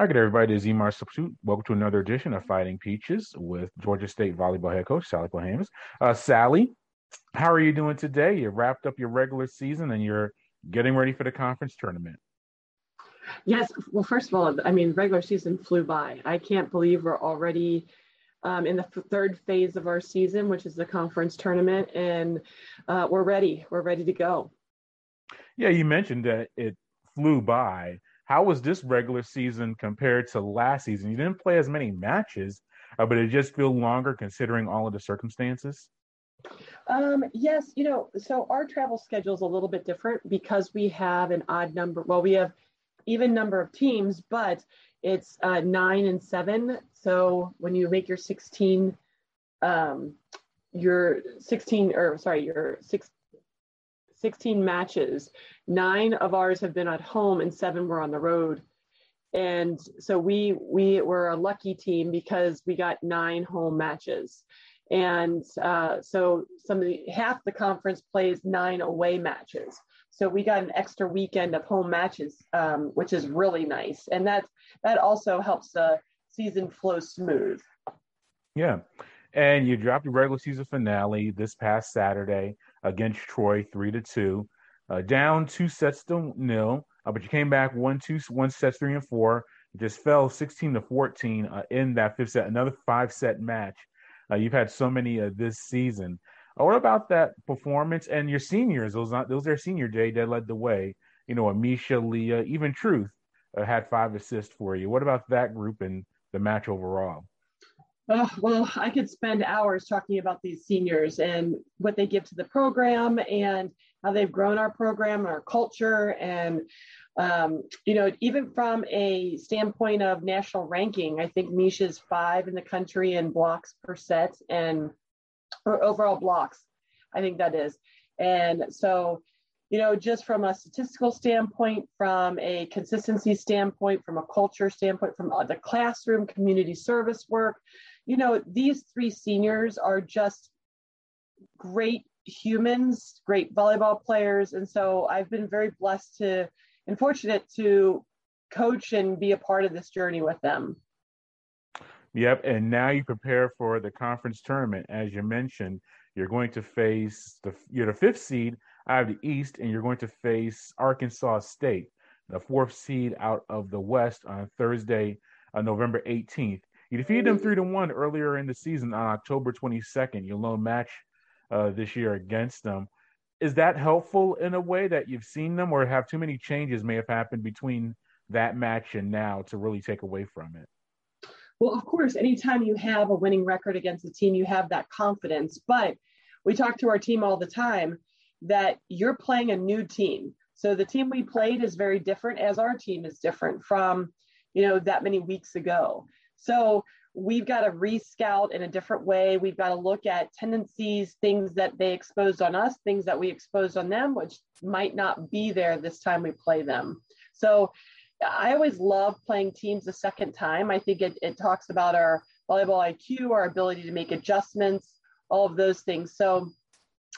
Hi, good everybody. This is Marcel Pourtout. Welcome to another edition of Fighting Peaches with Georgia State volleyball head coach Sally Polhamus. Uh, Sally, how are you doing today? You wrapped up your regular season and you're getting ready for the conference tournament. Yes. Well, first of all, I mean, regular season flew by. I can't believe we're already um, in the third phase of our season, which is the conference tournament, and uh, we're ready. We're ready to go. Yeah, you mentioned that it flew by how was this regular season compared to last season? You didn't play as many matches, uh, but it just feel longer considering all of the circumstances. Um, yes, you know, so our travel schedule is a little bit different because we have an odd number. Well, we have even number of teams, but it's uh, nine and seven. So when you make your 16, um, your 16 or sorry, your six, 16 matches, nine of ours have been at home and seven were on the road. And so we we were a lucky team because we got nine home matches. And uh, so some the half the conference plays nine away matches. So we got an extra weekend of home matches, um, which is really nice. And that that also helps the season flow smooth. Yeah. And you dropped your regular season finale this past Saturday against Troy, three to two, uh, down two sets to nil. Uh, but you came back one, two, one sets three and four. Just fell 16 to 14 uh, in that fifth set, another five set match. Uh, you've had so many uh, this season. Uh, what about that performance and your seniors? Those not those are senior day that led the way. You know, Amisha, Leah, even Truth had five assists for you. What about that group and the match overall? Oh, well, I could spend hours talking about these seniors and what they give to the program and how they've grown our program and our culture. And, um, you know, even from a standpoint of national ranking, I think Misha's five in the country in blocks per set and or overall blocks. I think that is. And so, you know, just from a statistical standpoint, from a consistency standpoint, from a culture standpoint, from uh, the classroom community service work, you know, these three seniors are just great humans, great volleyball players. And so I've been very blessed to and fortunate to coach and be a part of this journey with them. Yep. And now you prepare for the conference tournament. As you mentioned, you're going to face the you're the fifth seed out of the East, and you're going to face Arkansas State, the fourth seed out of the West on Thursday, uh, November 18th. You defeated them three to one earlier in the season on October 22nd. Your lone match uh, this year against them. Is that helpful in a way that you've seen them, or have too many changes may have happened between that match and now to really take away from it? Well, of course, anytime you have a winning record against a team, you have that confidence. But we talk to our team all the time that you're playing a new team. So the team we played is very different as our team is different from, you know, that many weeks ago. So we've got to rescout in a different way. We've got to look at tendencies, things that they exposed on us, things that we exposed on them, which might not be there this time we play them. So I always love playing teams a second time. I think it, it talks about our volleyball IQ, our ability to make adjustments, all of those things. So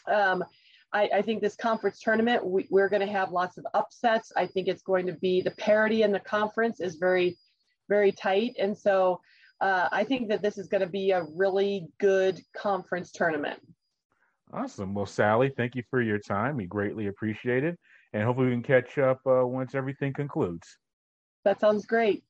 um, I, I, think this conference tournament, we, we're going to have lots of upsets. I think it's going to be the parity in the conference is very very tight. And so uh, I think that this is going to be a really good conference tournament. Awesome. Well, Sally, thank you for your time. We greatly appreciate it. And hopefully we can catch up uh, once everything concludes. That sounds great.